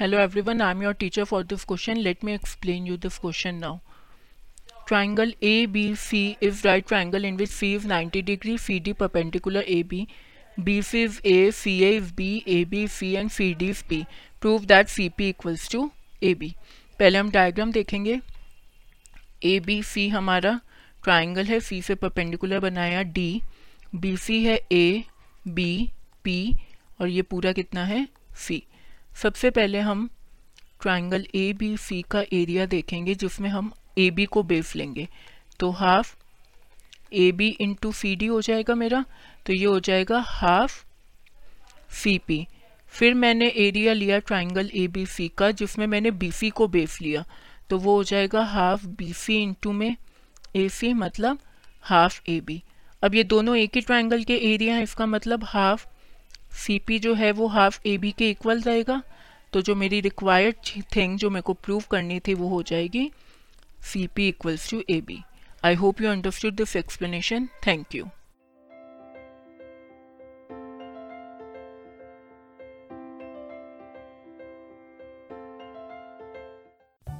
Hello everyone I am your teacher for this question let me explain you this question now triangle A B C is right triangle in which C is ninety degree C D perpendicular A B B C is A C A is B A B C and C D is B prove that C P equals to A B पहले हम diagram देखेंगे. ए B सी हमारा triangle है. सी से perpendicular बनाया D B C है A B P और ये पूरा कितना है? सी सबसे पहले हम ट्राइंगल ए बी सी का एरिया देखेंगे, जिसमें हम ए बी को बेस लेंगे। तो half A B into C D हो जाएगा मेरा। तो ये हो जाएगा हाफ़ सी पी फिर मैंने एरिया लिया ट्राइंगल ए बी सी का, जिसमें मैंने बी सी को बेस लिया। तो वो हो जाएगा हाफ़ बी सी इंटू में ए सी मतलब हाफ़ ए बी अब ये दोनों एक ही ट्राइंगल के एरिया हैं, इसका मतलब हाफ़ सी पी जो है वो हाफ़ ए बी के इक्वल रहेगा। तो जो मेरी रिक्वायर्ड थिंग जो मेरे को प्रूव करनी थी वो हो जाएगी C P equals to A B I hope you understood this explanation thank you